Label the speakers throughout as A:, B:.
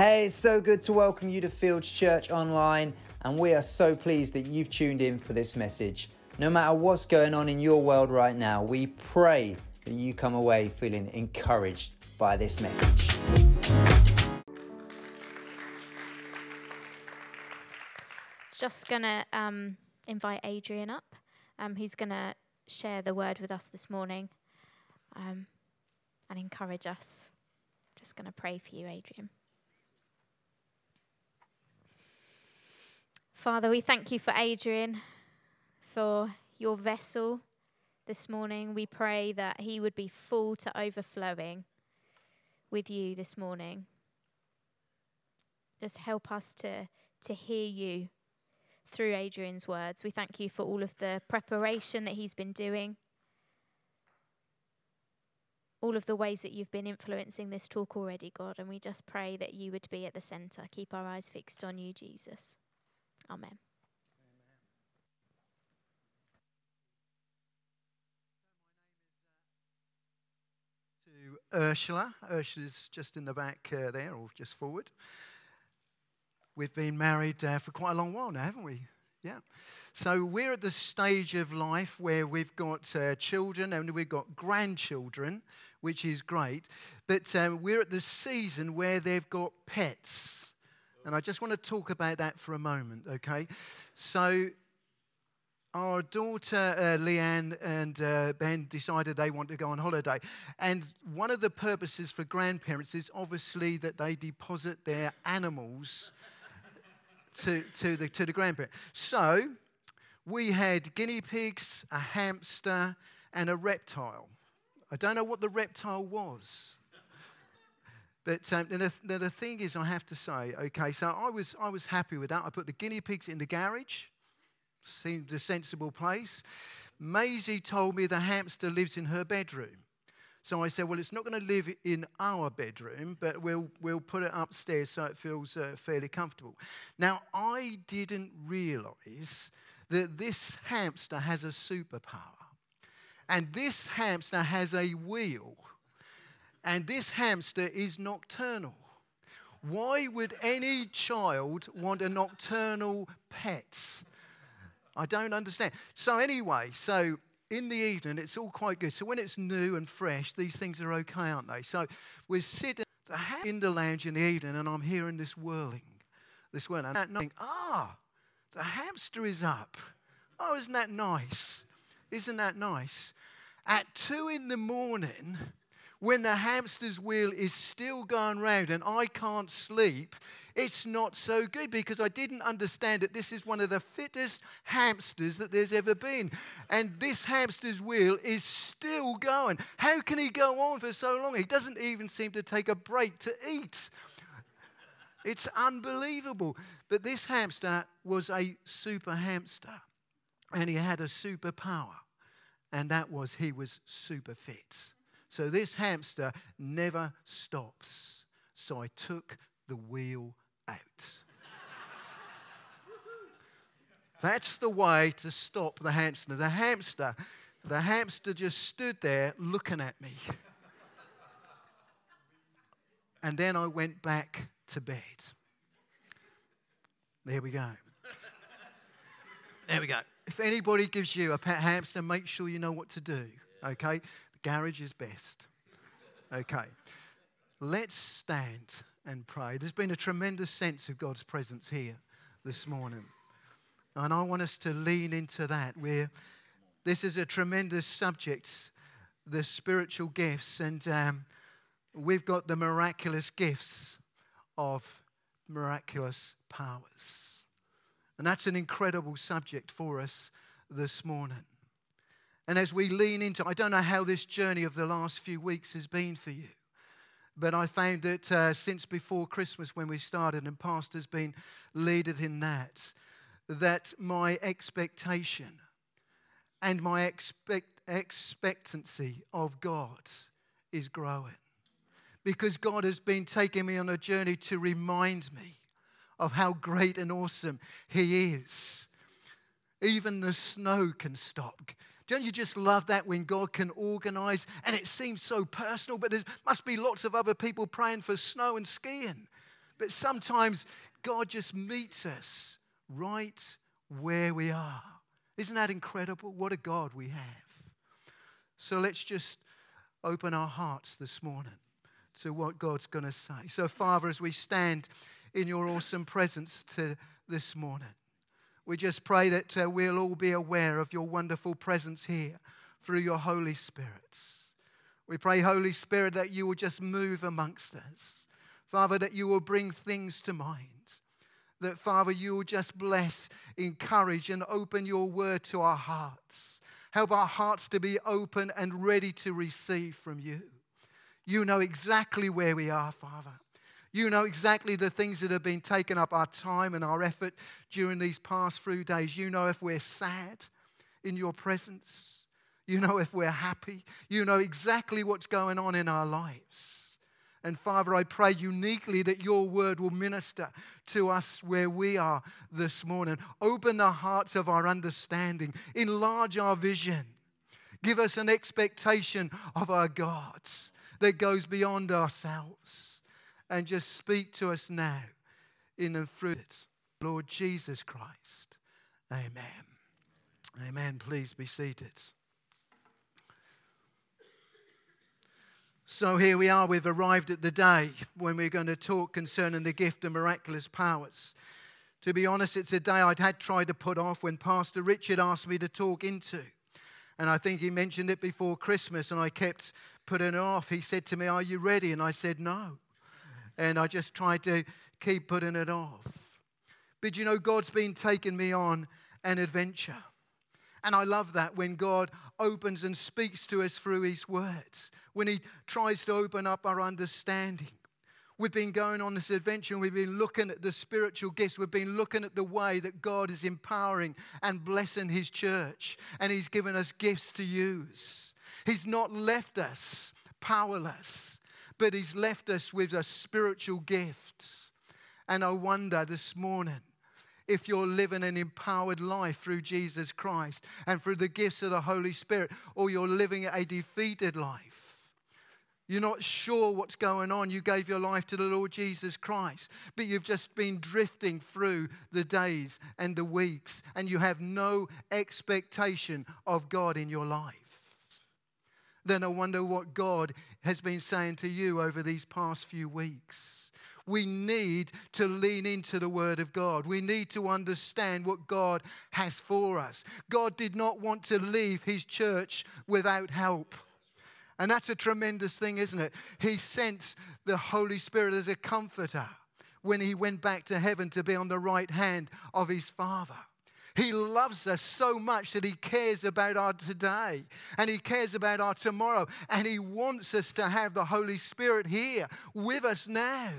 A: Hey, it's so good to welcome you to Fields Church Online, and we are so pleased that you've tuned in for this message. No matter what's going on in your world right now, we pray that you come away feeling encouraged by this message.
B: Just gonna um, invite Adrian up, um, who's gonna share the word with us this morning um, and encourage us. Just gonna pray for you, Adrian. Father, we thank you for Adrian, for your vessel this morning. We pray that he would be full to overflowing with you this morning. Just help us to, to hear you through Adrian's words. We thank you for all of the preparation that he's been doing, all of the ways that you've been influencing this talk already, God. And we just pray that you would be at the center. Keep our eyes fixed on you, Jesus. Amen.
C: To Ursula. Ursula's just in the back uh, there, or just forward. We've been married uh, for quite a long while now, haven't we? Yeah. So we're at the stage of life where we've got uh, children and we've got grandchildren, which is great. But um, we're at the season where they've got pets. And I just want to talk about that for a moment, okay? So, our daughter uh, Leanne and uh, Ben decided they want to go on holiday. And one of the purposes for grandparents is obviously that they deposit their animals to, to, the, to the grandparent. So, we had guinea pigs, a hamster, and a reptile. I don't know what the reptile was. But um, the, the, thing is, I have to say, okay, so I was, I was happy with that. I put the guinea pigs in the garage, seemed a sensible place. Maisie told me the hamster lives in her bedroom. So I said, well, it's not going to live in our bedroom, but we'll, we'll put it upstairs so it feels uh, fairly comfortable. Now, I didn't realize that this hamster has a superpower. And this hamster has a wheel and this hamster is nocturnal. Why would any child want a nocturnal pet? I don't understand. So, anyway, so in the evening, it's all quite good. So, when it's new and fresh, these things are okay, aren't they? So, we're sitting in the lounge in the evening, and I'm hearing this whirling. This whirling. And that night, ah, the hamster is up. Oh, isn't that nice? Isn't that nice? At two in the morning, when the hamster's wheel is still going round and I can't sleep, it's not so good because I didn't understand that this is one of the fittest hamsters that there's ever been. And this hamster's wheel is still going. How can he go on for so long? He doesn't even seem to take a break to eat. It's unbelievable. But this hamster was a super hamster and he had a superpower, and that was he was super fit. So this hamster never stops. So I took the wheel out. That's the way to stop the hamster. The hamster, the hamster just stood there looking at me. And then I went back to bed. There we go. There we go. If anybody gives you a pet hamster, make sure you know what to do. Okay? Garage is best. Okay. Let's stand and pray. There's been a tremendous sense of God's presence here this morning. And I want us to lean into that. Where this is a tremendous subject, the spiritual gifts, and um, we've got the miraculous gifts of miraculous powers. And that's an incredible subject for us this morning. And as we lean into, I don't know how this journey of the last few weeks has been for you, but I found that uh, since before Christmas when we started, and Pastor's been leading in that, that my expectation and my expect, expectancy of God is growing. Because God has been taking me on a journey to remind me of how great and awesome He is. Even the snow can stop. Don't you just love that when God can organize and it seems so personal, but there must be lots of other people praying for snow and skiing But sometimes God just meets us right where we are. Isn't that incredible? What a God we have. So let's just open our hearts this morning to what God's going to say. So, Father, as we stand in your awesome presence to this morning, we just pray that uh, we'll all be aware of your wonderful presence here through your Holy Spirit. We pray, Holy Spirit, that you will just move amongst us. Father, that you will bring things to mind. That, Father, you will just bless, encourage, and open your word to our hearts. Help our hearts to be open and ready to receive from you. You know exactly where we are, Father. You know exactly the things that have been taken up our time and our effort during these past few days. You know if we're sad in your presence. You know if we're happy. You know exactly what's going on in our lives. And Father, I pray uniquely that your word will minister to us where we are this morning. Open the hearts of our understanding, enlarge our vision, give us an expectation of our gods that goes beyond ourselves. And just speak to us now in and through it. Lord Jesus Christ. Amen. Amen. Please be seated. So here we are, we've arrived at the day when we're going to talk concerning the gift of miraculous powers. To be honest, it's a day I'd had tried to put off when Pastor Richard asked me to talk into. And I think he mentioned it before Christmas, and I kept putting it off. He said to me, Are you ready? And I said, No. And I just tried to keep putting it off. But you know, God's been taking me on an adventure. And I love that when God opens and speaks to us through His words, when He tries to open up our understanding. We've been going on this adventure and we've been looking at the spiritual gifts. We've been looking at the way that God is empowering and blessing His church. And He's given us gifts to use. He's not left us powerless, but He's left us with a spiritual gift. And I wonder this morning if you're living an empowered life through Jesus Christ and through the gifts of the Holy Spirit, or you're living a defeated life. You're not sure what's going on. You gave your life to the Lord Jesus Christ, but you've just been drifting through the days and the weeks, and you have no expectation of God in your life. Then I wonder what God has been saying to you over these past few weeks we need to lean into the Word of God. We need to understand what God has for us. God did not want to leave His church without help. And that's a tremendous thing, isn't it? He sent the Holy Spirit as a comforter when He went back to heaven to be on the right hand of His Father. He loves us so much that He cares about our today and He cares about our tomorrow. And He wants us to have the Holy Spirit here with us now.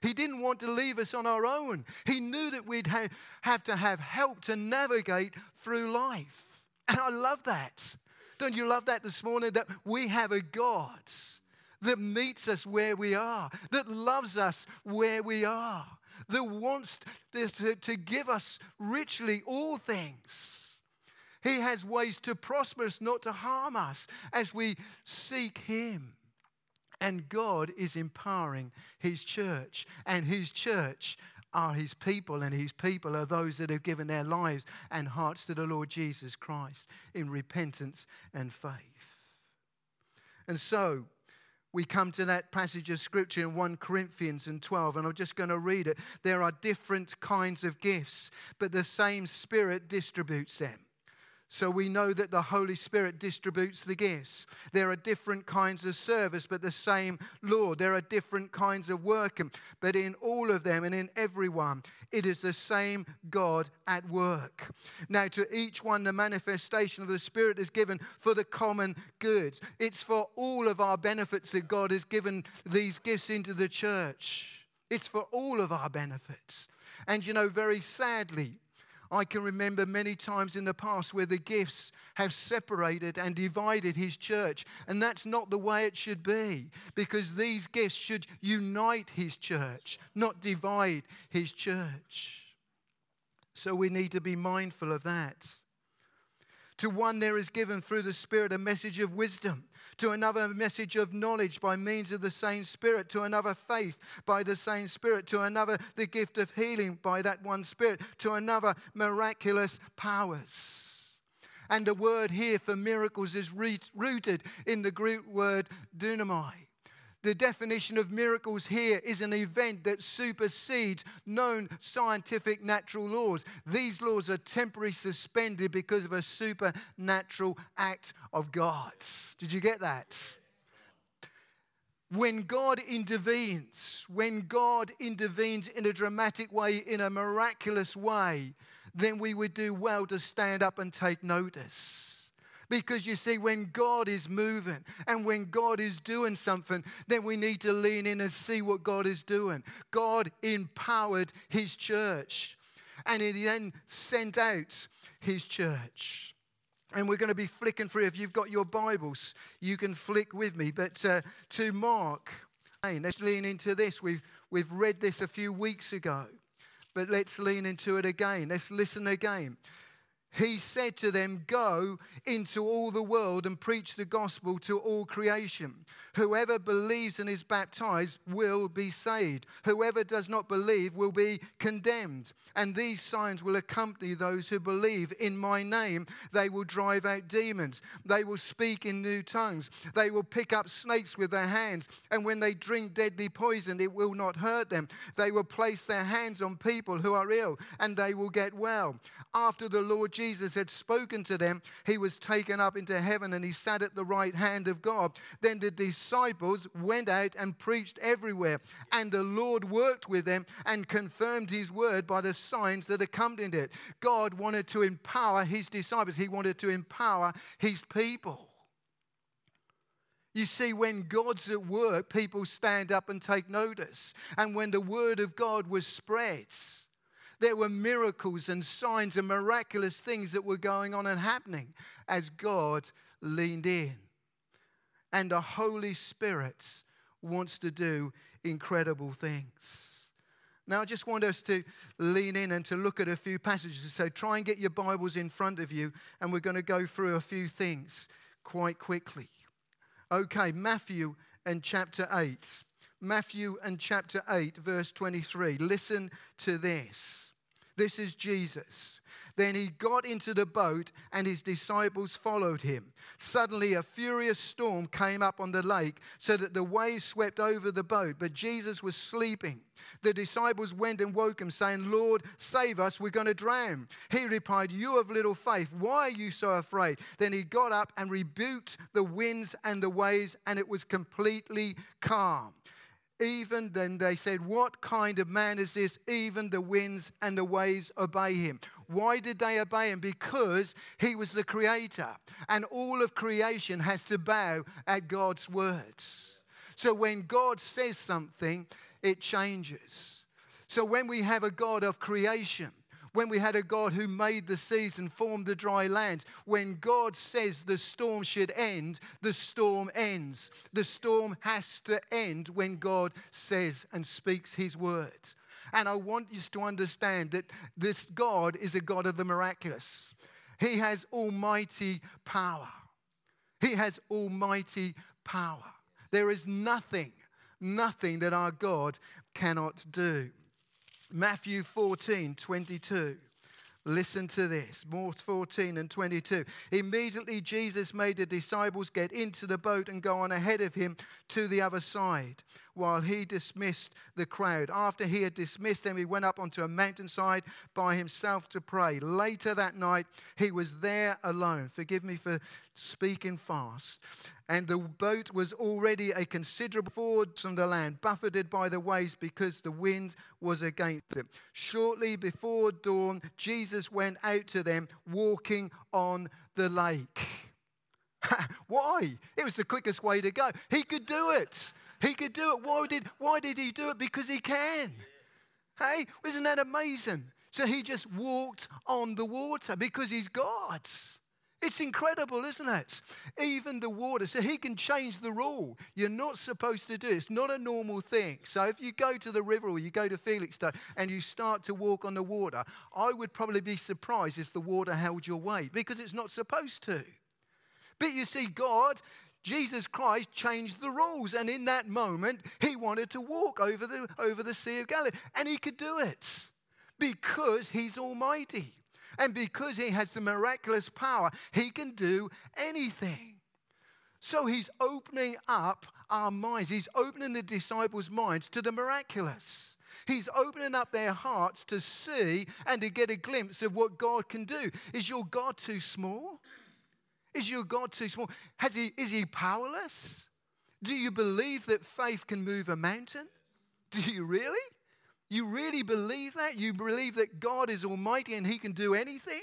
C: He didn't want to leave us on our own. He knew that we'd ha- have to have help to navigate through life. And I love that. Don't you love that this morning? That we have a God that meets us where we are, that loves us where we are, that wants to, to, to give us richly all things. He has ways to prosper us, not to harm us, as we seek Him. And God is empowering His church. And His church are His people, and His people are those that have given their lives and hearts to the Lord Jesus Christ in repentance and faith. And so, we come to that passage of scripture in 1 Corinthians and 12, and I'm just going to read it. There are different kinds of gifts, but the same Spirit distributes them. So we know that the Holy Spirit distributes the gifts. There are different kinds of service, but the same Lord. There are different kinds of work, but in all of them and in everyone, it is the same God at work. Now, to each one, the manifestation of the Spirit is given for the common good. It's for all of our benefits that God has given these gifts into the church. It's for all of our benefits. And you know, very sadly, I can remember many times in the past where the gifts have separated and divided his church. And that's not the way it should be because these gifts should unite his church, not divide his church. So we need to be mindful of that. To one, there is given through the Spirit a message of wisdom. To another, a message of knowledge by means of the same Spirit. To another, faith by the same Spirit. To another, the gift of healing by that one Spirit. To another, miraculous powers. And the word here for miracles is rooted in the Greek word dunamai the definition of miracles here is an event that supersedes known scientific natural laws. These laws are temporarily suspended because of a supernatural act of God. Did you get that? When God intervenes, when God intervenes in a dramatic way, in a miraculous way, then we would do well to stand up and take notice. Because you see, when God is moving and when God is doing something, then we need to lean in and see what God is doing. God empowered his church and he then sent out his church. And we're going to be flicking through. If you've got your Bibles, you can flick with me. But uh, to Mark, let's lean into this. We've, we've read this a few weeks ago, but let's lean into it again. Let's listen again he said to them, Go into all the world and preach the gospel to all creation. Whoever believes and is baptized will be saved. Whoever does not believe will be condemned. And these signs will accompany those who believe. In my name, they will drive out demons. They will speak in new tongues. They will pick up snakes with their hands. And when they drink deadly poison, it will not hurt them. They will place their hands on people who are ill and they will get well. After the Lord Jesus had spoken to them, he was taken up into heaven and he sat at the right hand of God. Then the disciples went out and preached everywhere, and the Lord worked with them and confirmed his word by the signs that accompanied it. God wanted to empower his disciples, he wanted to empower his people. You see, when God's at work, people stand up and take notice. And when the word of God was spread, there were miracles and signs and miraculous things that were going on and happening as God leaned in. And the Holy Spirit wants to do incredible things. Now, I just want us to lean in and to look at a few passages. So, try and get your Bibles in front of you, and we're going to go through a few things quite quickly. Okay, Matthew and chapter 8. Matthew and chapter 8, verse 23. Listen to this. This is Jesus. Then he got into the boat and his disciples followed him. Suddenly, a furious storm came up on the lake so that the waves swept over the boat, but Jesus was sleeping. The disciples went and woke him, saying, Lord, save us, we're going to drown. He replied, You have little faith, why are you so afraid? Then he got up and rebuked the winds and the waves, and it was completely calm. Even then they said, What kind of man is this? Even the winds and the waves obey him. Why did they obey him? Because he was the creator. And all of creation has to bow at God's words. So when God says something, it changes. So when we have a God of creation, when we had a God who made the seas and formed the dry land. When God says the storm should end, the storm ends. The storm has to end when God says and speaks his word. And I want you to understand that this God is a God of the miraculous. He has almighty power. He has almighty power. There is nothing, nothing that our God cannot do. Matthew 14, 22. Listen to this. More 14 and 22. Immediately, Jesus made the disciples get into the boat and go on ahead of him to the other side while he dismissed the crowd. After he had dismissed them, he went up onto a mountainside by himself to pray. Later that night, he was there alone. Forgive me for speaking fast. And the boat was already a considerable forward from the land, buffeted by the waves because the wind was against them. Shortly before dawn, Jesus went out to them walking on the lake. Why? It was the quickest way to go. He could do it. He could do it. Why did, why did he do it? Because he can. Hey, isn't that amazing? So he just walked on the water because he's God. It's incredible, isn't it? Even the water. So he can change the rule. You're not supposed to do it. It's not a normal thing. So if you go to the river or you go to Felixstowe and you start to walk on the water, I would probably be surprised if the water held your weight because it's not supposed to. But you see, God, Jesus Christ changed the rules. And in that moment, he wanted to walk over the, over the Sea of Galilee. And he could do it because he's almighty. And because he has the miraculous power, he can do anything. So he's opening up our minds. He's opening the disciples' minds to the miraculous. He's opening up their hearts to see and to get a glimpse of what God can do. Is your God too small? Is your God too small? Has he, is he powerless? Do you believe that faith can move a mountain? Do you really? You really believe that? You believe that God is almighty and he can do anything?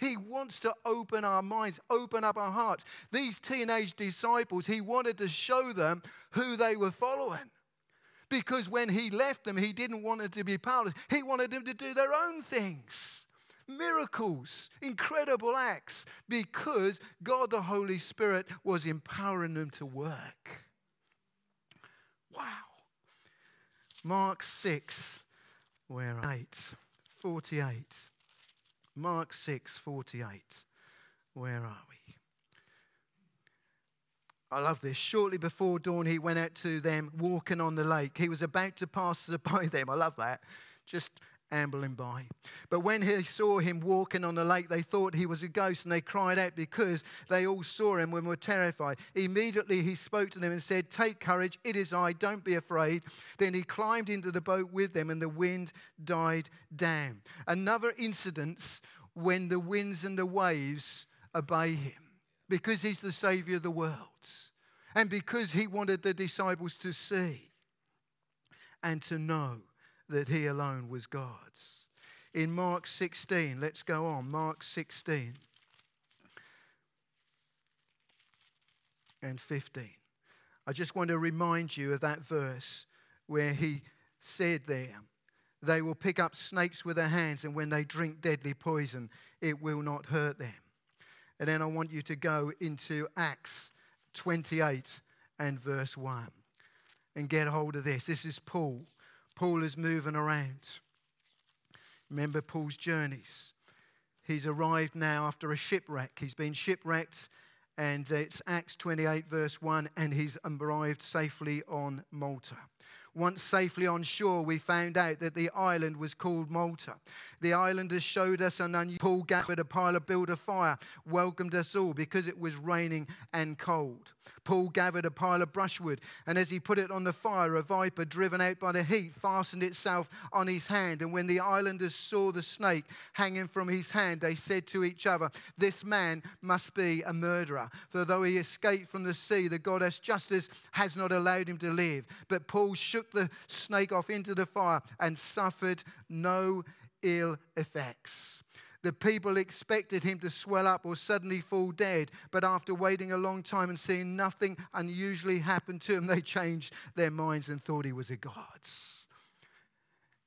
C: He wants to open our minds, open up our hearts. These teenage disciples, he wanted to show them who they were following. Because when he left them, he didn't want them to be powerless. He wanted them to do their own things miracles, incredible acts, because God the Holy Spirit was empowering them to work. Wow. Mark 6, where 8, 48. Mark 6, 48. Where are we? I love this. Shortly before dawn, he went out to them walking on the lake. He was about to pass by them. I love that. Just ambling by. But when he saw him walking on the lake, they thought he was a ghost and they cried out because they all saw him and were terrified. Immediately he spoke to them and said, Take courage, it is I, don't be afraid. Then he climbed into the boat with them and the wind died down. Another incident when the winds and the waves obey him because he's the Savior of the world and because he wanted the disciples to see and to know that he alone was God's. In Mark 16, let's go on. Mark 16 and 15. I just want to remind you of that verse where he said there, They will pick up snakes with their hands, and when they drink deadly poison, it will not hurt them. And then I want you to go into Acts 28 and verse 1 and get hold of this. This is Paul Paul is moving around. Remember Paul's journeys. He's arrived now after a shipwreck. He's been shipwrecked, and it's Acts 28, verse 1, and he's arrived safely on Malta. Once safely on shore, we found out that the island was called Malta. The islanders showed us an unusual. Paul gathered a pile of build a fire, welcomed us all because it was raining and cold. Paul gathered a pile of brushwood, and as he put it on the fire, a viper, driven out by the heat, fastened itself on his hand. And when the islanders saw the snake hanging from his hand, they said to each other, This man must be a murderer. For though he escaped from the sea, the goddess justice has not allowed him to live. But Paul shook the snake off into the fire and suffered no ill effects. The people expected him to swell up or suddenly fall dead, but after waiting a long time and seeing nothing unusually happen to him, they changed their minds and thought he was a god.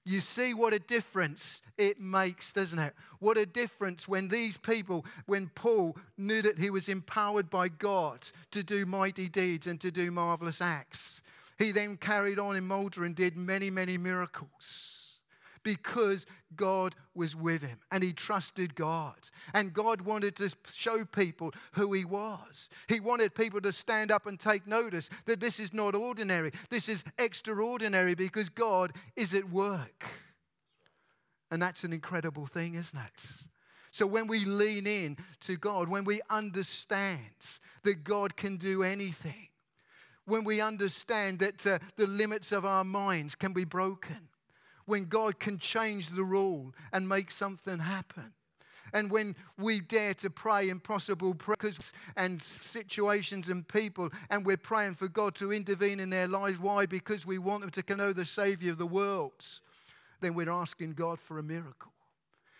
C: You see what a difference it makes, doesn't it? What a difference when these people, when Paul knew that he was empowered by God to do mighty deeds and to do marvelous acts. He then carried on in Malta and did many, many miracles because God was with him and he trusted God. And God wanted to show people who he was. He wanted people to stand up and take notice that this is not ordinary, this is extraordinary because God is at work. And that's an incredible thing, isn't it? So when we lean in to God, when we understand that God can do anything, when we understand that uh, the limits of our minds can be broken, when God can change the rule and make something happen. And when we dare to pray impossible prayers and situations and people, and we're praying for God to intervene in their lives. Why? Because we want them to know the Savior of the world. Then we're asking God for a miracle.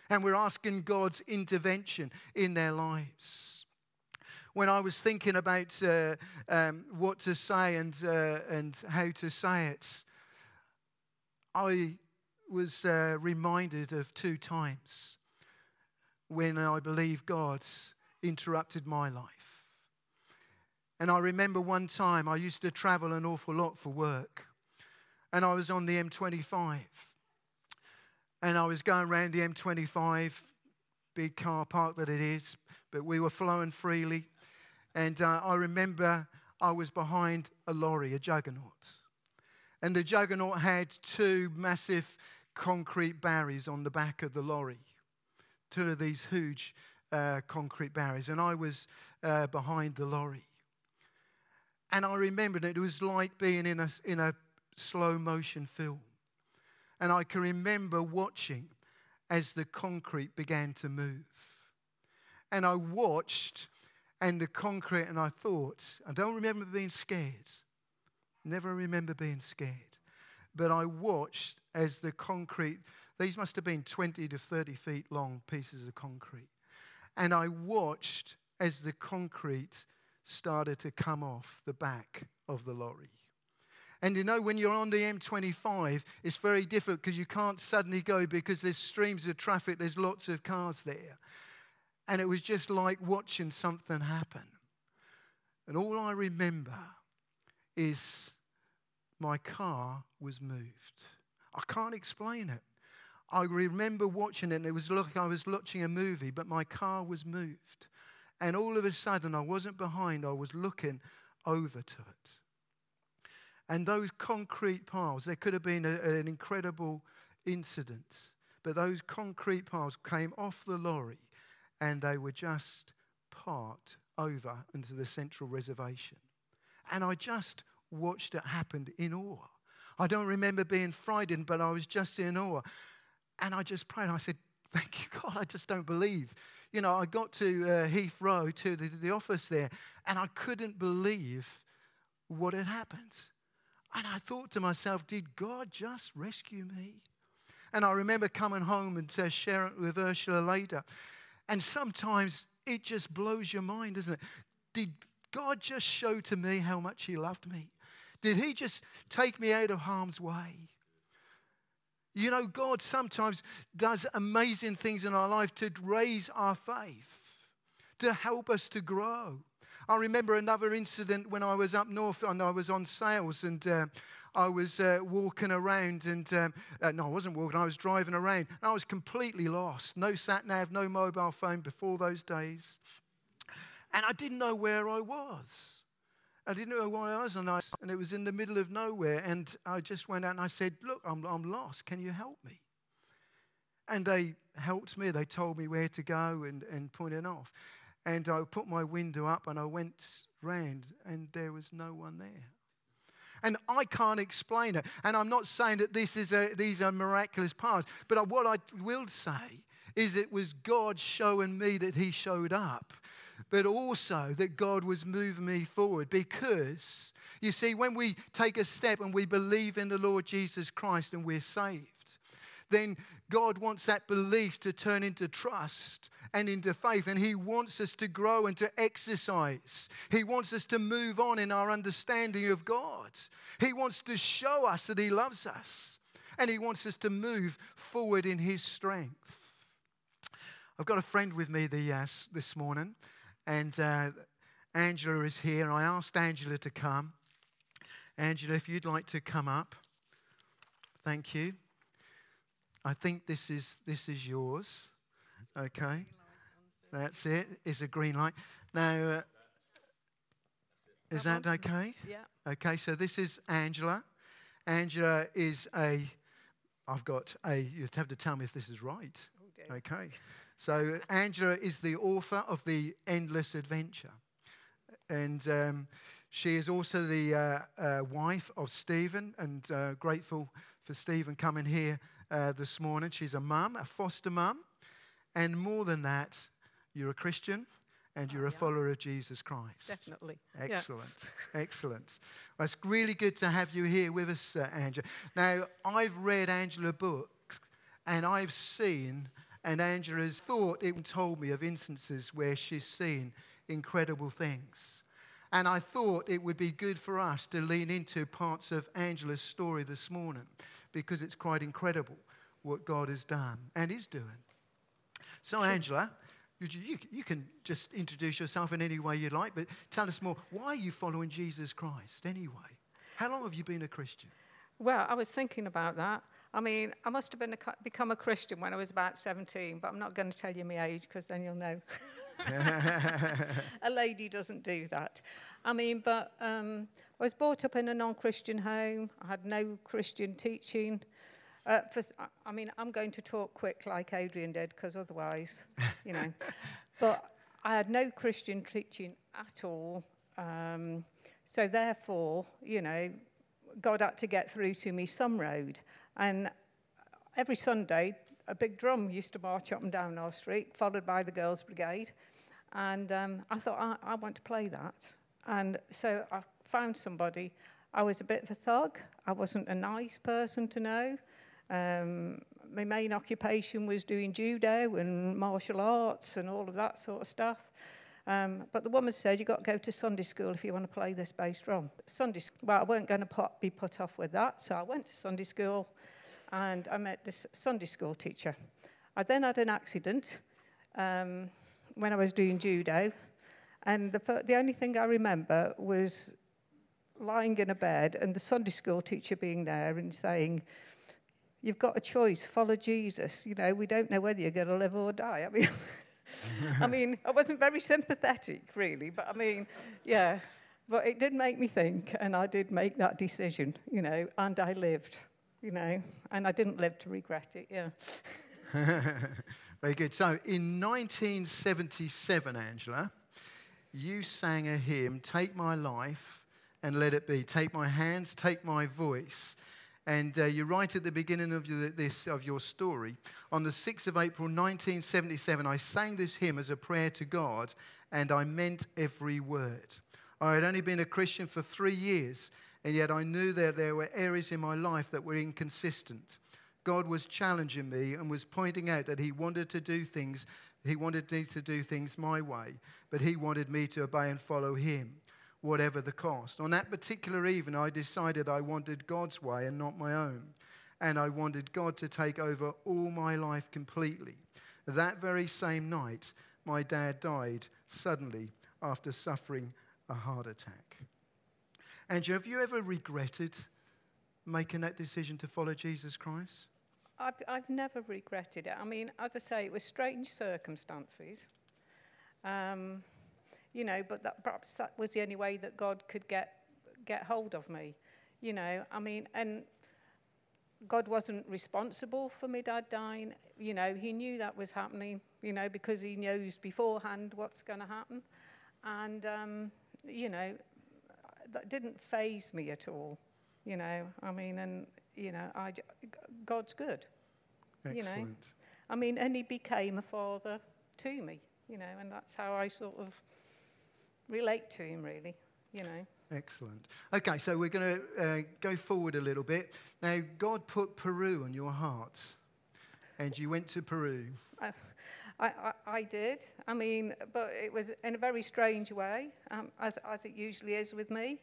C: And we're asking God's intervention in their lives. When I was thinking about uh, um, what to say and, uh, and how to say it, I was uh, reminded of two times when I believe God interrupted my life. And I remember one time I used to travel an awful lot for work. And I was on the M25. And I was going around the M25, big car park that it is, but we were flowing freely. And uh, I remember I was behind a lorry, a juggernaut. And the juggernaut had two massive concrete barriers on the back of the lorry, two of these huge uh, concrete barriers. And I was uh, behind the lorry. And I remembered it was like being in a, in a slow motion film. And I can remember watching as the concrete began to move. And I watched and the concrete, and I thought, I don't remember being scared. Never remember being scared. But I watched as the concrete, these must have been 20 to 30 feet long pieces of concrete. And I watched as the concrete started to come off the back of the lorry. And you know, when you're on the M25, it's very difficult because you can't suddenly go because there's streams of traffic, there's lots of cars there. And it was just like watching something happen. And all I remember is my car was moved. I can't explain it. I remember watching it, and it was like I was watching a movie, but my car was moved. And all of a sudden, I wasn't behind, I was looking over to it. And those concrete piles, there could have been a, an incredible incident, but those concrete piles came off the lorry and they were just parked over into the central reservation. And I just watched it happen in awe. I don't remember being frightened, but I was just in awe. And I just prayed. I said, Thank you, God. I just don't believe. You know, I got to uh, Heathrow, to the, the office there, and I couldn't believe what had happened. And I thought to myself, Did God just rescue me? And I remember coming home and uh, sharing it with Ursula later. And sometimes it just blows your mind, doesn't it? Did God just show to me how much He loved me? Did He just take me out of harm's way? You know, God sometimes does amazing things in our life to raise our faith, to help us to grow. I remember another incident when I was up north and I was on sales and uh, I was uh, walking around and, um, uh, no, I wasn't walking, I was driving around. and I was completely lost. No sat nav, no mobile phone before those days. And I didn't know where I was. I didn't know where I was, and, I, and it was in the middle of nowhere. And I just went out and I said, Look, I'm, I'm lost. Can you help me? And they helped me. They told me where to go and, and pointed off. And I put my window up and I went round, and there was no one there. And I can't explain it. And I'm not saying that this is a, these are miraculous powers, but what I will say is it was God showing me that He showed up but also that God was moving me forward. Because, you see, when we take a step and we believe in the Lord Jesus Christ and we're saved, then God wants that belief to turn into trust and into faith. And He wants us to grow and to exercise. He wants us to move on in our understanding of God. He wants to show us that He loves us. And He wants us to move forward in His strength. I've got a friend with me the, uh, this morning and uh, Angela is here. I asked Angela to come. Angela, if you'd like to come up, thank you. I think this is this is yours. Okay, that's it. It's a green light. Now, uh, is that okay?
D: Yeah.
C: Okay. So this is Angela. Angela is a. I've got a. You have to tell me if this is right. Okay. So, Angela is the author of The Endless Adventure. And um, she is also the uh, uh, wife of Stephen, and uh, grateful for Stephen coming here uh, this morning. She's a mum, a foster mum. And more than that, you're a Christian and you're a follower of Jesus Christ.
D: Definitely.
C: Excellent. Yeah. Excellent. Well, it's really good to have you here with us, uh, Angela. Now, I've read Angela books and I've seen and Angela's thought it told me of instances where she's seen incredible things. And I thought it would be good for us to lean into parts of Angela's story this morning because it's quite incredible what God has done and is doing. So, Angela, You, you, you can just introduce yourself in any way you'd like, but tell us more. Why are you following Jesus Christ anyway? How long have you been a Christian?
D: Well, I was thinking about that. I mean, I must have been a, become a Christian when I was about 17, but I'm not going to tell you my age because then you'll know. a lady doesn't do that. I mean, but um, I was brought up in a non Christian home. I had no Christian teaching. Uh, for, I mean, I'm going to talk quick like Adrian did because otherwise, you know. but I had no Christian teaching at all. Um, so therefore, you know, God had to get through to me some road. And every Sunday, a big drum used to march up and down our street, followed by the Girls' Brigade. And um, I thought, I, I want to play that. And so I found somebody. I was a bit of a thug. I wasn't a nice person to know. Um, my main occupation was doing judo and martial arts and all of that sort of stuff. Um, but the woman said, You've got to go to Sunday school if you want to play this bass drum. Sunday, school. well, I weren't going to be put off with that, so I went to Sunday school and I met this Sunday school teacher. I then had an accident um, when I was doing judo, and the, the only thing I remember was lying in a bed and the Sunday school teacher being there and saying, You've got a choice, follow Jesus. You know, we don't know whether you're going to live or die. I mean, I mean, I wasn't very sympathetic, really, but I mean, yeah. But it did make me think, and I did make that decision, you know, and I lived, you know, and I didn't live to regret it, yeah.
C: Very good. So in 1977, Angela, you sang a hymn, Take My Life and Let It Be. Take my hands, take my voice. And uh, you write at the beginning of this, of your story, on the 6th of April 1977, I sang this hymn as a prayer to God, and I meant every word. I had only been a Christian for three years, and yet I knew that there were areas in my life that were inconsistent. God was challenging me and was pointing out that He wanted to do things, He wanted me to do things my way, but He wanted me to obey and follow Him whatever the cost. On that particular evening, I decided I wanted God's way and not my own. And I wanted God to take over all my life completely. That very same night, my dad died suddenly after suffering a heart attack. And have you ever regretted making that decision to follow Jesus Christ?
D: I've, I've never regretted it. I mean, as I say, it was strange circumstances. Um, you know, but that, perhaps that was the only way that God could get, get hold of me, you know. I mean, and God wasn't responsible for my dad dying. You know, he knew that was happening, you know, because he knows beforehand what's going to happen. And, um, you know, that didn't phase me at all, you know. I mean, and, you know, I, God's good,
C: Excellent.
D: you know. I mean, and he became a father to me, you know, and that's how I sort of relate to him, really, you know.
C: Excellent. Okay, so we're going to uh, go forward a little bit. Now, God put Peru on your heart, and you went to Peru.
D: I, I, I did. I mean, but it was in a very strange way, um, as, as it usually is with me.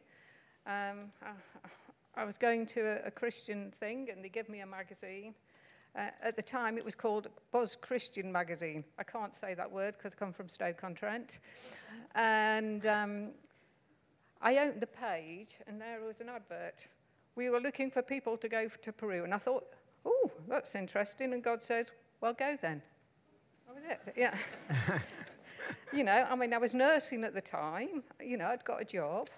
D: Um, I, I, was going to a, a, Christian thing, and they gave me a magazine. Uh, at the time, it was called Buzz Christian Magazine. I can't say that word because I come from Stoke-on-Trent. And um, I opened the page, and there was an advert. We were looking for people to go to Peru, and I thought, oh, that's interesting. And God says, well, go then. That was it, yeah. you know, I mean, I was nursing at the time. You know, I'd got a job.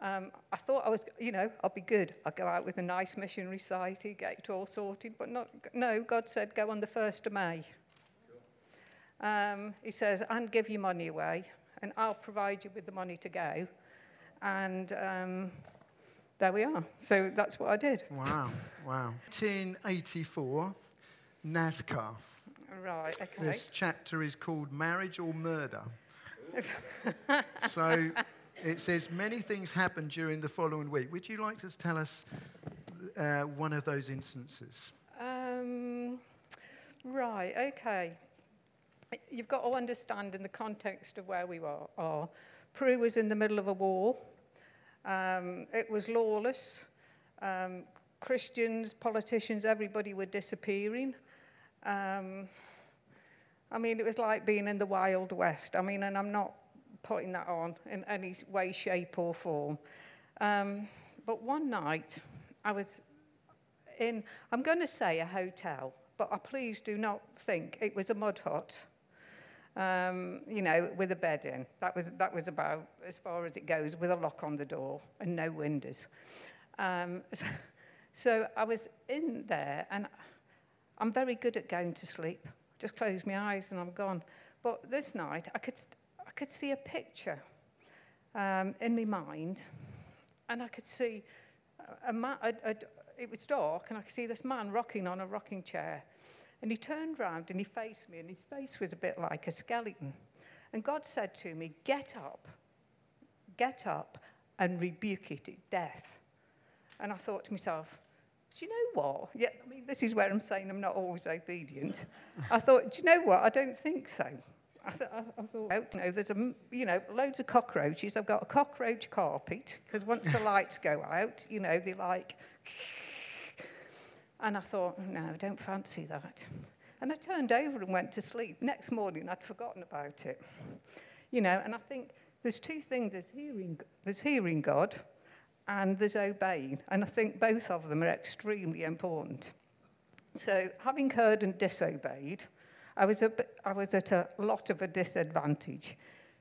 D: Um, I thought I was, you know, I'll be good. I'll go out with a nice missionary society, get it all sorted. But not, no, God said, go on the 1st of May. Um, he says, and give your money away and I'll provide you with the money to go. And um, there we are. So that's what I did.
C: Wow, wow. 1984, Nazca.
D: Right, okay.
C: This chapter is called Marriage or Murder. so it says many things happened during the following week. Would you like to tell us uh, one of those instances?
D: Um, right, okay you've got to understand in the context of where we are. Peru was in the middle of a war. Um, it was lawless. Um, Christians, politicians, everybody were disappearing. Um, I mean, it was like being in the Wild West. I mean, and I'm not putting that on in any way, shape, or form. Um, but one night, I was in, I'm going to say a hotel, but I please do not think it was a mud hut. Um, you know, with a bed in. That was, that was about as far as it goes, with a lock on the door and no windows. Um, so, so I was in there, and I'm very good at going to sleep. Just close my eyes and I'm gone. But this night, I could, I could see a picture um, in my mind, and I could see a, man, it was dark, and I could see this man rocking on a rocking chair. And he turned round and he faced me, and his face was a bit like a skeleton. And God said to me, Get up, get up, and rebuke it at death. And I thought to myself, do you know what? Yeah, I mean, this is where I'm saying I'm not always obedient. I thought, do you know what? I don't think so. I, th- I, I thought, oh, know, there's a, you know, loads of cockroaches. I've got a cockroach carpet because once the lights go out, you know, they like and I thought, no, I don't fancy that. And I turned over and went to sleep. Next morning, I'd forgotten about it. You know, and I think there's two things there's hearing, there's hearing God and there's obeying. And I think both of them are extremely important. So, having heard and disobeyed, I was, was at a lot of a disadvantage.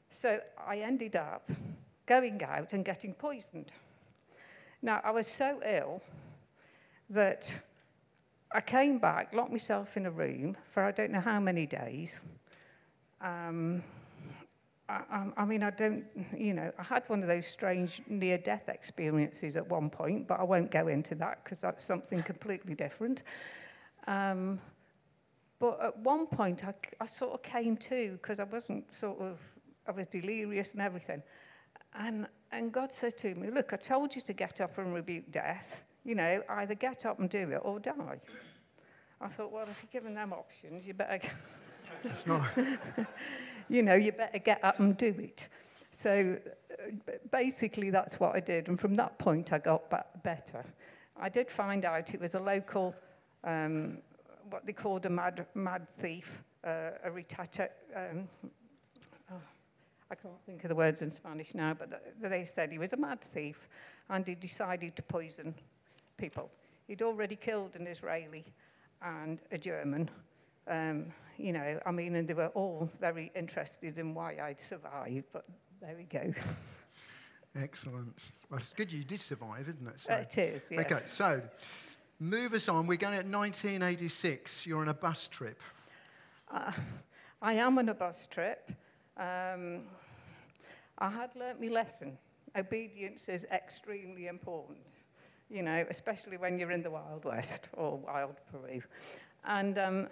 D: So, I ended up going out and getting poisoned. Now, I was so ill that I came back, locked myself in a room for I don't know how many days. Um, I, I, mean, I don't, you know, I had one of those strange near death experiences at one point, but I won't go into that because that's something completely different. Um, but at one point, I, I sort of came to because I wasn't sort of, I was delirious and everything. And, and God said to me, Look, I told you to get up and rebuke death. You know, either get up and do it or die. I thought, well, if you're giving them options, you better.
C: it's not.
D: you know, you better get up and do it. So uh, basically, that's what I did. And from that point, I got better. I did find out it was a local, um, what they called a mad, mad thief, uh, a retata. Um, oh, I can't think of the words in Spanish now, but they said he was a mad thief and he decided to poison people. He'd already killed an Israeli and a German. Um, you know, I mean, and they were all very interested in why I'd survived, but there we go.
C: Excellent. Well, it's good you did survive, isn't it?
D: So, it is, yes.
C: Okay, so move us on. We're going at 1986. You're on a bus trip.
D: Uh, I am on a bus trip. Um, I had learnt my lesson. Obedience is extremely important you know, especially when you're in the Wild West or Wild Peru. And um,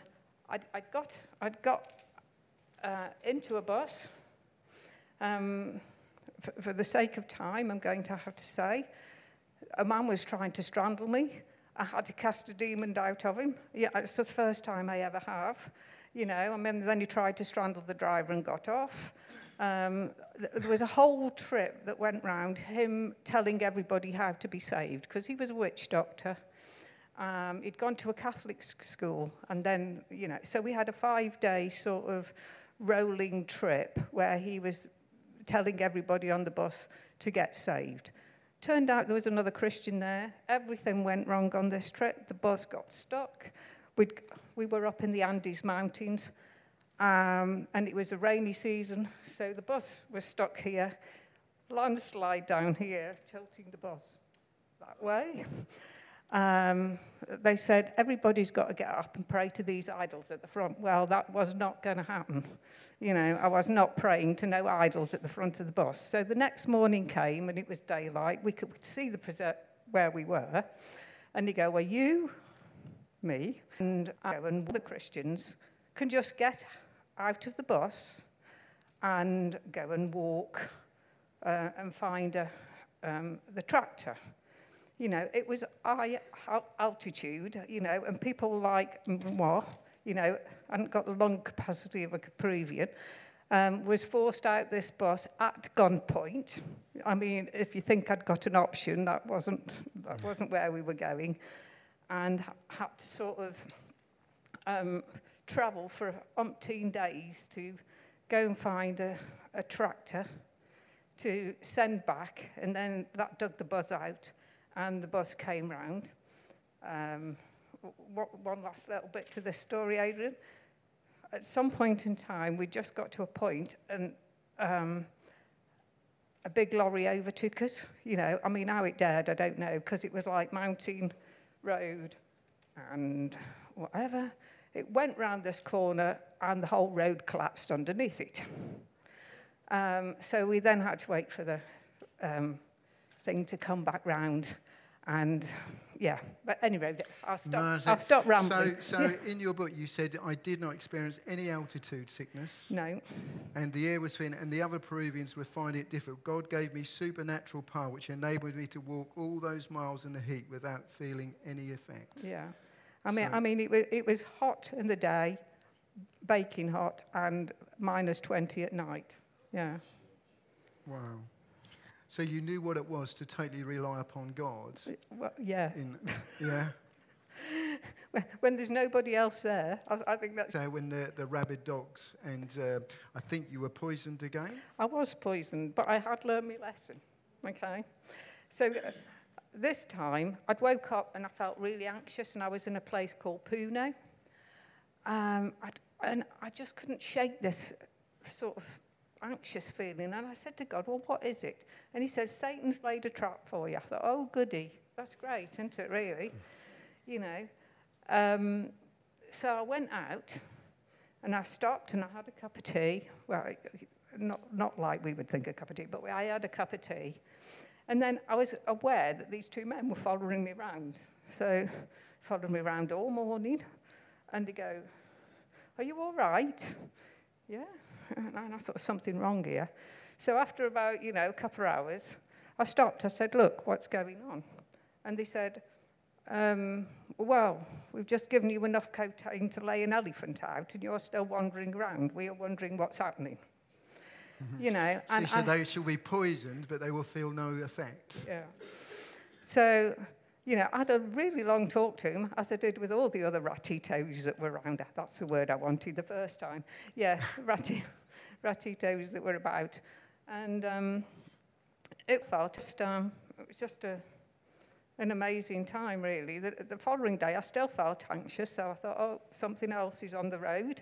D: I'd, I'd, got, I'd got uh, into a bus. Um, for, for the sake of time, I'm going to have to say, a man was trying to strangle me. I had to cast a demon out of him. Yeah, it's the first time I ever have. You know, I mean, then he tried to strangle the driver and got off. Um, there was a whole trip that went round him telling everybody how to be saved because he was a witch doctor. Um, he'd gone to a Catholic school, and then, you know, so we had a five day sort of rolling trip where he was telling everybody on the bus to get saved. Turned out there was another Christian there. Everything went wrong on this trip. The bus got stuck. We'd, we were up in the Andes Mountains. Um, and it was a rainy season, so the bus was stuck here, landslide down here, tilting the bus that way. Um, they said, everybody's got to get up and pray to these idols at the front. Well, that was not going to happen. You know, I was not praying to no idols at the front of the bus. So the next morning came and it was daylight. We could see the where we were. And they go, well, you, me, and I and the Christians can just get out of the bus and go and walk uh, and find a, um, the tractor. You know, it was high altitude, you know, and people like moi, you know, hadn't got the lung capacity of a Peruvian, um, was forced out this bus at gunpoint. I mean, if you think I'd got an option, that wasn't, that wasn't where we were going. And had to sort of um, travel for umpteen days to go and find a, a tractor to send back, and then that dug the bus out, and the bus came round. Um, one last little bit to this story, Adrian. At some point in time, we just got to a point, and um, a big lorry overtook us. You know, I mean, how it dared, I don't know, because it was like mountain road and whatever. It went round this corner, and the whole road collapsed underneath it. Um, so we then had to wait for the um, thing to come back round. And yeah, but anyway, I'll stop, no, so, I'll stop rambling.
C: So, so in your book, you said, I did not experience any altitude sickness.
D: No.
C: And the air was thin, and the other Peruvians were finding it difficult. God gave me supernatural power, which enabled me to walk all those miles in the heat without feeling any effect.
D: Yeah. I mean, so, I mean it, was, it was hot in the day, baking hot, and minus 20 at night. Yeah.
C: Wow. So you knew what it was to totally rely upon God.
D: Well, yeah. In,
C: yeah.
D: when there's nobody else there, I, I, think that's.
C: So when the, the rabid dogs, and uh, I think you were poisoned again?
D: I was poisoned, but I had learned my lesson. Okay. So uh, this time, I'd woke up and I felt really anxious, and I was in a place called Puno. Um, and I just couldn't shake this sort of anxious feeling. And I said to God, Well, what is it? And He says, Satan's laid a trap for you. I thought, Oh, goody. That's great, isn't it, really? You know. Um, so I went out and I stopped and I had a cup of tea. Well, not, not like we would think a cup of tea, but I had a cup of tea. And then I was aware that these two men were following me around. So, followed me around all morning. And they go, Are you all right? Yeah. And I thought, something wrong here. So after about, you know, a couple of hours, I stopped. I said, look, what's going on? And they said, um, well, we've just given you enough cocaine to lay an elephant out, and you're still wandering around. We are wondering what's happening. Mm-hmm. You know,
C: and so they shall be poisoned, but they will feel no effect.
D: Yeah. So, you know, I had a really long talk to him, as I did with all the other ratitos that were around. That's the word I wanted the first time. Yeah, ratty ratitos that were about. And um, it felt just, um, it was just a, an amazing time, really. The, the, following day, I still felt anxious, so I thought, oh, something else is on the road.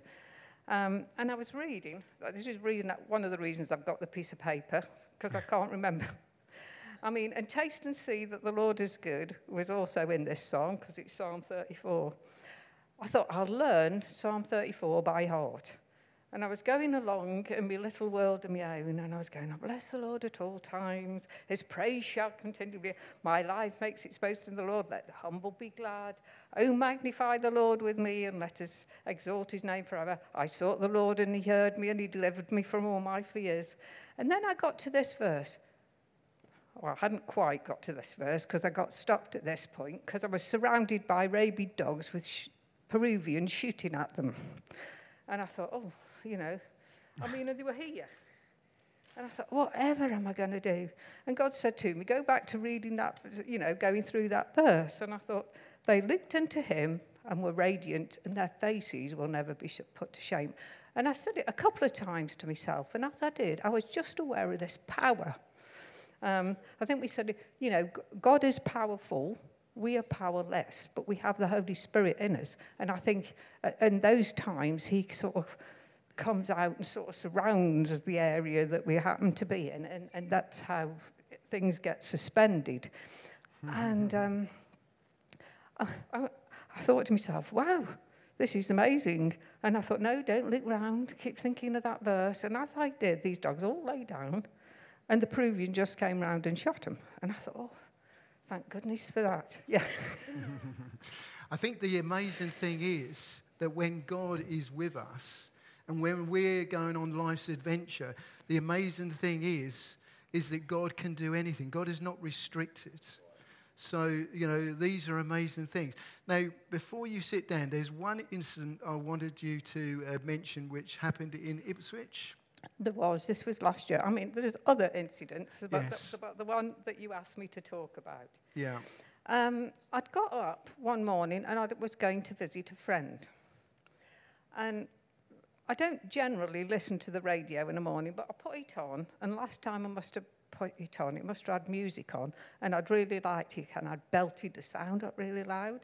D: Um, and I was reading. This is reason, one of the reasons I've got the piece of paper, because I can't remember. I mean, and taste and see that the Lord is good was also in this song, because it's Psalm 34. I thought I'll learn Psalm 34 by heart. And I was going along in my little world of my own, and I was going, oh, Bless the Lord at all times. His praise shall continue. My life makes its boast in the Lord. Let the humble be glad. Oh, magnify the Lord with me, and let us exalt his name forever. I sought the Lord, and he heard me, and he delivered me from all my fears. And then I got to this verse. Well, I hadn't quite got to this verse because I got stopped at this point because I was surrounded by rabid dogs with sh- Peruvians shooting at them. And I thought, oh, you know. I mean, and they were here. And I thought, whatever am I going to do? And God said to me, go back to reading that, you know, going through that verse. And I thought, they looked unto him and were radiant, and their faces will never be put to shame. And I said it a couple of times to myself, and as I did, I was just aware of this power. Um, I think we said, you know, God is powerful, we are powerless, but we have the Holy Spirit in us. And I think uh, in those times, He sort of comes out and sort of surrounds the area that we happen to be in, and, and that's how things get suspended. Mm-hmm. And um, I, I, I thought to myself, wow, this is amazing. And I thought, no, don't look round, keep thinking of that verse. And as I did, these dogs all lay down, and the Peruvian just came round and shot them. And I thought, oh, thank goodness for that. Yeah.
C: I think the amazing thing is that when God is with us, and when we're going on life's adventure, the amazing thing is, is that God can do anything. God is not restricted. So, you know, these are amazing things. Now, before you sit down, there's one incident I wanted you to uh, mention which happened in Ipswich.
D: There was. This was last year. I mean, there's other incidents, but, yes. the, but the one that you asked me to talk about.
C: Yeah.
D: Um, I'd got up one morning and I was going to visit a friend. And I don't generally listen to the radio in the morning, but I put it on. And last time I must have put it on, it must have had music on. And I'd really liked it, and I'd belted the sound up really loud.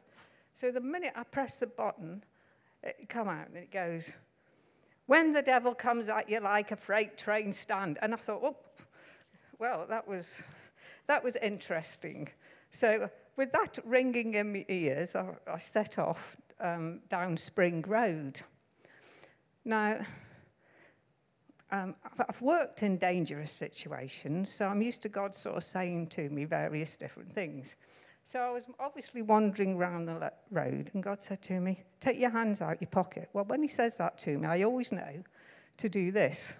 D: So the minute I press the button, it come out and it goes, when the devil comes at you like a freight train stand. And I thought, oh, well, that was, that was interesting. So with that ringing in my ears, I, I set off um, down Spring Road. Now, um, I've worked in dangerous situations, so I'm used to God sort of saying to me various different things. So I was obviously wandering around the road, and God said to me, Take your hands out your pocket. Well, when He says that to me, I always know to do this.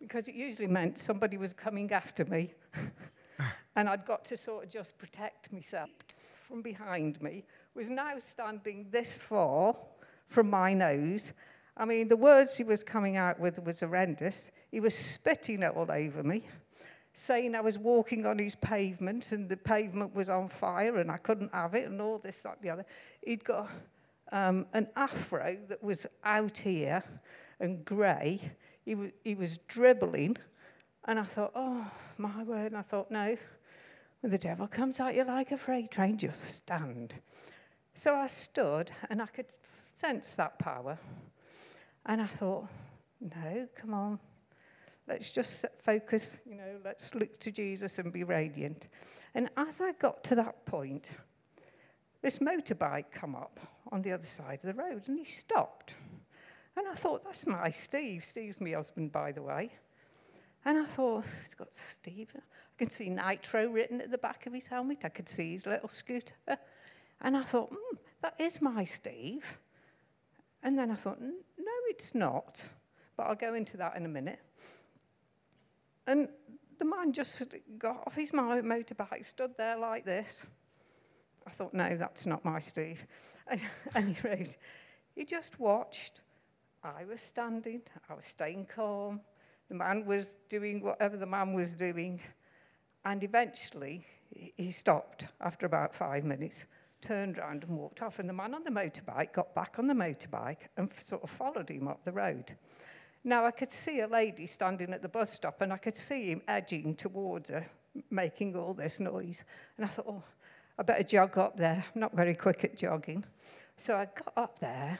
D: Because it usually meant somebody was coming after me, and I'd got to sort of just protect myself. From behind me was now standing this far from my nose. I mean, the words he was coming out with was horrendous. He was spitting it all over me saying I was walking on his pavement and the pavement was on fire and I couldn't have it and all this, that, the other. He'd got um, an afro that was out here and grey. He, w- he was dribbling. And I thought, oh, my word. And I thought, no, when the devil comes at you're like a freight train, just stand. So I stood and I could sense that power. And I thought, no, come on, Let's just focus, you know, let's look to Jesus and be radiant. And as I got to that point, this motorbike come up on the other side of the road and he stopped. And I thought, that's my Steve. Steve's my husband, by the way. And I thought, it's got Steve. I can see Nitro written at the back of his helmet. I could see his little scooter. And I thought, mm, that is my Steve. And then I thought, no, it's not. But I'll go into that in a minute. And the man just got off his motorbike, stood there like this. I thought, no, that's not my Steve. And he wrote, he just watched. I was standing, I was staying calm. The man was doing whatever the man was doing. And eventually, he stopped after about five minutes, turned around and walked off. And the man on the motorbike got back on the motorbike and sort of followed him up the road. Now, I could see a lady standing at the bus stop, and I could see him edging towards her, making all this noise. And I thought, oh, I better jog up there. I'm not very quick at jogging. So I got up there,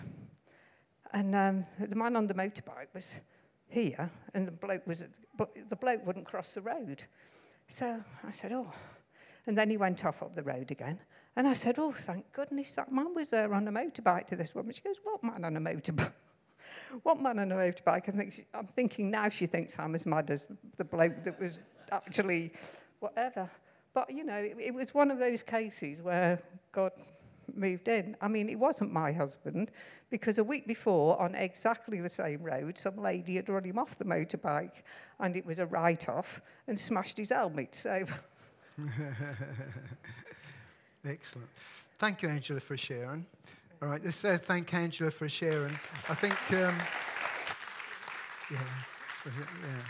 D: and um, the man on the motorbike was here, and the bloke was, but the bloke wouldn't cross the road. So I said, oh. And then he went off up the road again. And I said, oh, thank goodness that man was there on a motorbike to this woman. She goes, what man on a motorbike? what man on a motorbike? I think she, I'm thinking now she thinks I'm as mad as the bloke that was actually whatever. But, you know, it, it was one of those cases where God moved in. I mean, it wasn't my husband because a week before, on exactly the same road, some lady had run him off the motorbike and it was a write off and smashed his helmet. So.
C: Excellent. Thank you, Angela, for sharing. All right, let's uh, thank Angela for sharing. I think, um, yeah, yeah.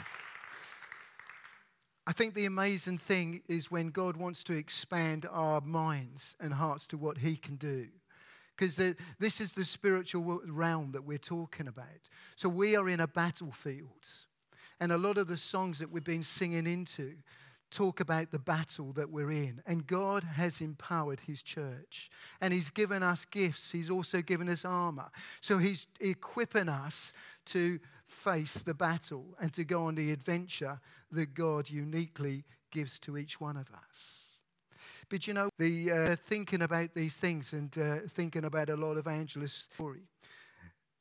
C: I think the amazing thing is when God wants to expand our minds and hearts to what He can do. Because this is the spiritual realm that we're talking about. So we are in a battlefield. And a lot of the songs that we've been singing into talk about the battle that we're in. And God has empowered His church. And He's given us gifts. He's also given us armor. So He's equipping us to face the battle and to go on the adventure that God uniquely gives to each one of us. But you know, the uh, thinking about these things and uh, thinking about a lot of Angela's story,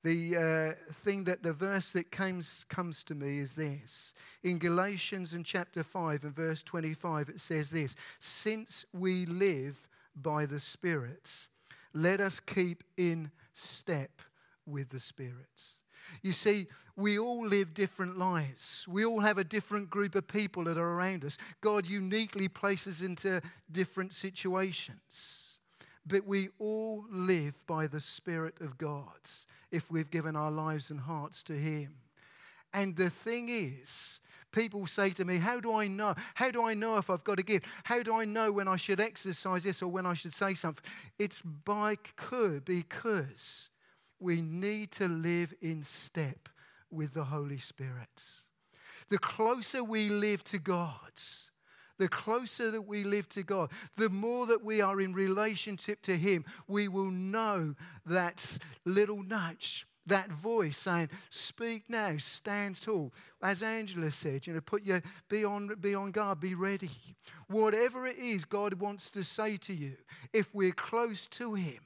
C: the uh, thing that the verse that comes, comes to me is this. In Galatians in chapter 5 and verse 25, it says this Since we live by the spirits, let us keep in step with the spirits. You see, we all live different lives. We all have a different group of people that are around us. God uniquely places into different situations. But we all live by the Spirit of God if we've given our lives and hearts to Him. And the thing is, people say to me, How do I know? How do I know if I've got a gift? How do I know when I should exercise this or when I should say something? It's by because we need to live in step with the Holy Spirit. The closer we live to God, the closer that we live to God, the more that we are in relationship to Him, we will know that little nudge, that voice saying, Speak now, stand tall. As Angela said, you know, put your be on be on guard, be ready. Whatever it is God wants to say to you, if we're close to Him,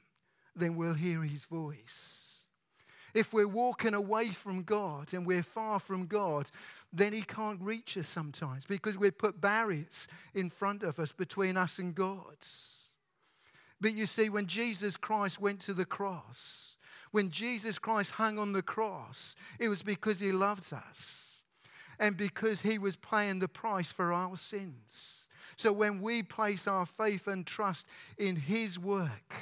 C: then we'll hear His voice. If we're walking away from God and we're far from God, then He can't reach us sometimes because we've put barriers in front of us between us and God. But you see, when Jesus Christ went to the cross, when Jesus Christ hung on the cross, it was because He loved us and because He was paying the price for our sins. So when we place our faith and trust in His work,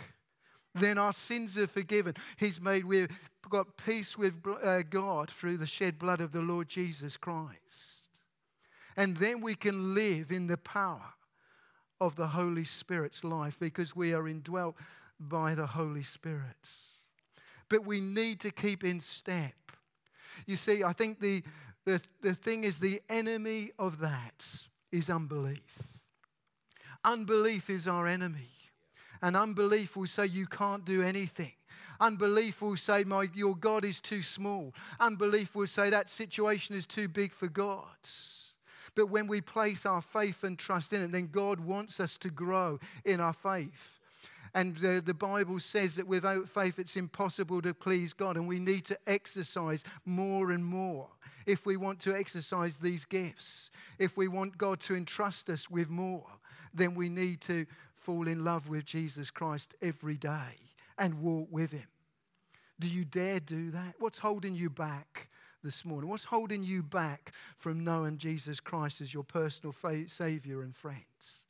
C: then our sins are forgiven. He's made, we've got peace with uh, God through the shed blood of the Lord Jesus Christ. And then we can live in the power of the Holy Spirit's life because we are indwelt by the Holy Spirit. But we need to keep in step. You see, I think the, the, the thing is, the enemy of that is unbelief. Unbelief is our enemy. And unbelief will say you can't do anything. Unbelief will say, My, Your God is too small. Unbelief will say that situation is too big for God. But when we place our faith and trust in it, then God wants us to grow in our faith. And uh, the Bible says that without faith, it's impossible to please God. And we need to exercise more and more if we want to exercise these gifts. If we want God to entrust us with more, then we need to fall in love with Jesus Christ every day and walk with Him. Do you dare do that? What's holding you back this morning? What's holding you back from knowing Jesus Christ as your personal fa- Savior and friends?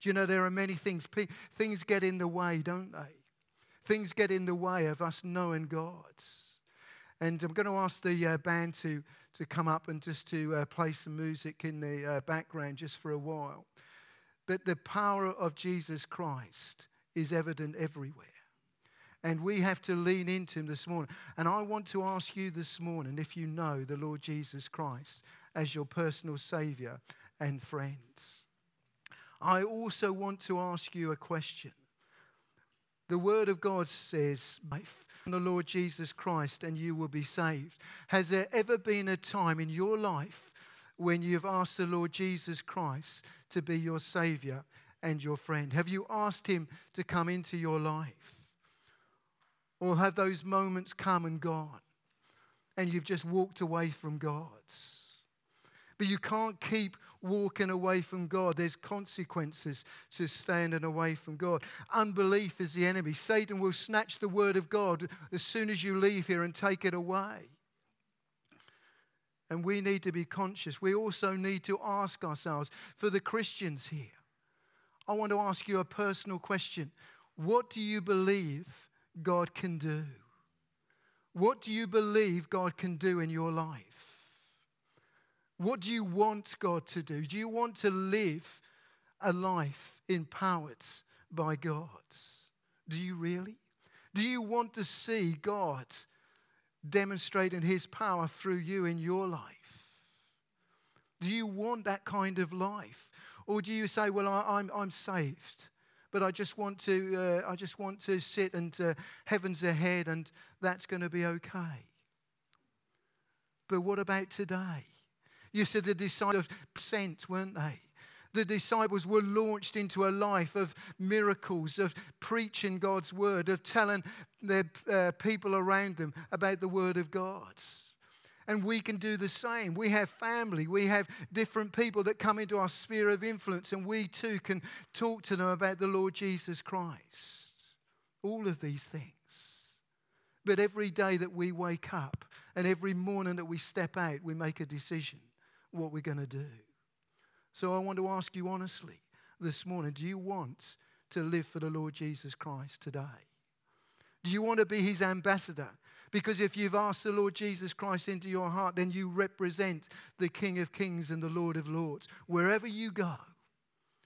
C: Do you know there are many things, things get in the way, don't they? Things get in the way of us knowing God. And I'm going to ask the uh, band to, to come up and just to uh, play some music in the uh, background just for a while. But the power of Jesus Christ is evident everywhere. And we have to lean into him this morning. And I want to ask you this morning if you know the Lord Jesus Christ as your personal Savior and friends. I also want to ask you a question. The Word of God says, the Lord Jesus Christ, and you will be saved. Has there ever been a time in your life when you've asked the Lord Jesus Christ to be your Savior and your friend? Have you asked Him to come into your life? Or have those moments come and gone and you've just walked away from God's? But you can't keep walking away from God. There's consequences to standing away from God. Unbelief is the enemy. Satan will snatch the word of God as soon as you leave here and take it away. And we need to be conscious. We also need to ask ourselves for the Christians here. I want to ask you a personal question. What do you believe God can do? What do you believe God can do in your life? What do you want God to do? Do you want to live a life empowered by God? Do you really? Do you want to see God demonstrating his power through you in your life? Do you want that kind of life? Or do you say, well, I, am I'm, I'm saved, but I just want to, uh, I just want to sit and uh, heaven's ahead and that's going to be okay? But what about today? You said the disciples sent, weren't they? The disciples were launched into a life of miracles, of preaching God's word, of telling their uh, people around them about the word of God. And we can do the same. We have family, we have different people that come into our sphere of influence, and we too can talk to them about the Lord Jesus Christ. All of these things. But every day that we wake up and every morning that we step out, we make a decision what we're going to do. So I want to ask you honestly this morning do you want to live for the Lord Jesus Christ today? Do you want to be his ambassador? Because if you've asked the Lord Jesus Christ into your heart, then you represent the King of Kings and the Lord of Lords. Wherever you go,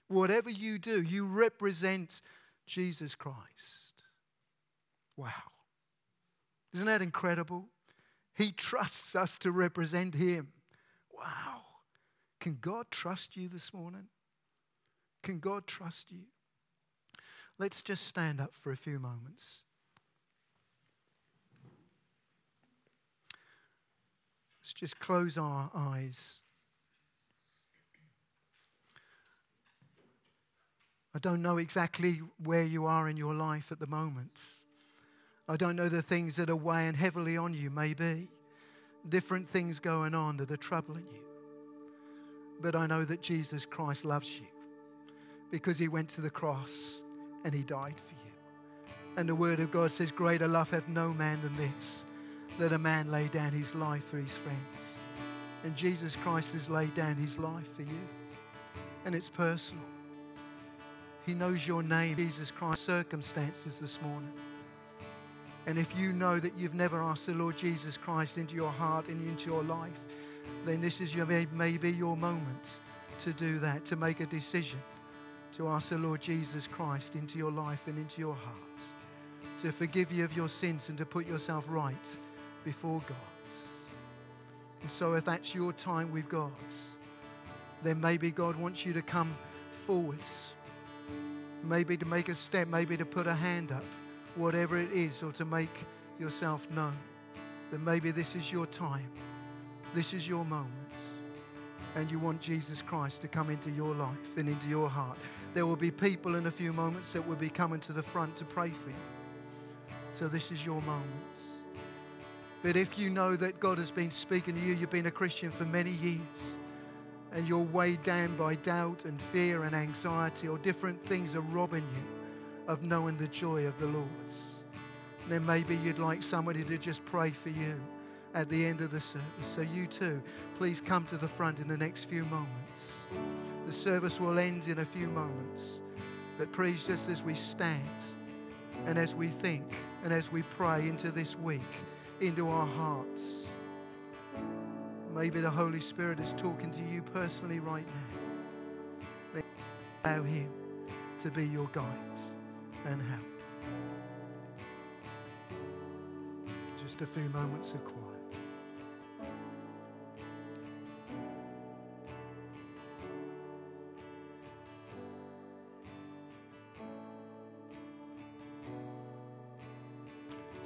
C: whatever you do, you represent Jesus Christ. Wow. Isn't that incredible? He trusts us to represent Him. Wow. Can God trust you this morning? Can God trust you? Let's just stand up for a few moments. Let's just close our eyes. I don't know exactly where you are in your life at the moment. I don't know the things that are weighing heavily on you, maybe. Different things going on that are troubling you. But I know that Jesus Christ loves you because he went to the cross and he died for you. And the word of God says, Greater love hath no man than this, that a man lay down his life for his friends. And Jesus Christ has laid down his life for you. And it's personal. He knows your name, Jesus Christ, circumstances this morning. And if you know that you've never asked the Lord Jesus Christ into your heart and into your life, then this is your, maybe your moment to do that, to make a decision, to ask the Lord Jesus Christ into your life and into your heart, to forgive you of your sins and to put yourself right before God. And so, if that's your time with God, then maybe God wants you to come forwards, maybe to make a step, maybe to put a hand up whatever it is, or to make yourself known, then maybe this is your time. This is your moment. And you want Jesus Christ to come into your life and into your heart. There will be people in a few moments that will be coming to the front to pray for you. So this is your moment. But if you know that God has been speaking to you, you've been a Christian for many years, and you're weighed down by doubt and fear and anxiety, or different things are robbing you of knowing the joy of the Lord's. then maybe you'd like somebody to just pray for you at the end of the service. So you too, please come to the front in the next few moments. The service will end in a few moments. But please, just as we stand and as we think and as we pray into this week, into our hearts, maybe the Holy Spirit is talking to you personally right now. Then allow Him to be your guide and help. Just a few moments of quiet.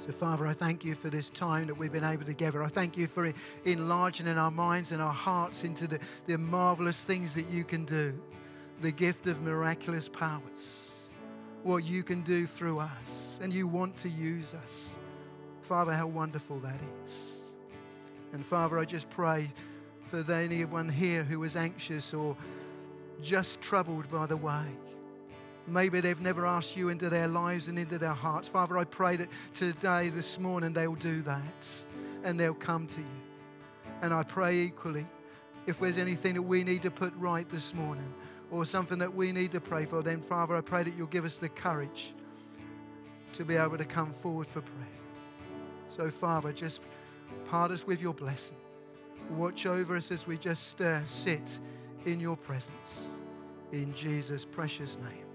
C: So, Father, I thank you for this time that we've been able to gather. I thank you for enlarging in our minds and our hearts into the, the marvelous things that you can do, the gift of miraculous powers what you can do through us, and you want to use us. Father, how wonderful that is. And Father, I just pray for anyone here who is anxious or just troubled by the way. Maybe they've never asked you into their lives and into their hearts. Father, I pray that today, this morning, they'll do that and they'll come to you. And I pray equally, if there's anything that we need to put right this morning, or something that we need to pray for, then, Father, I pray that you'll give us the courage to be able to come forward for prayer. So, Father, just part us with your blessing. Watch over us as we just uh, sit in your presence. In Jesus' precious name.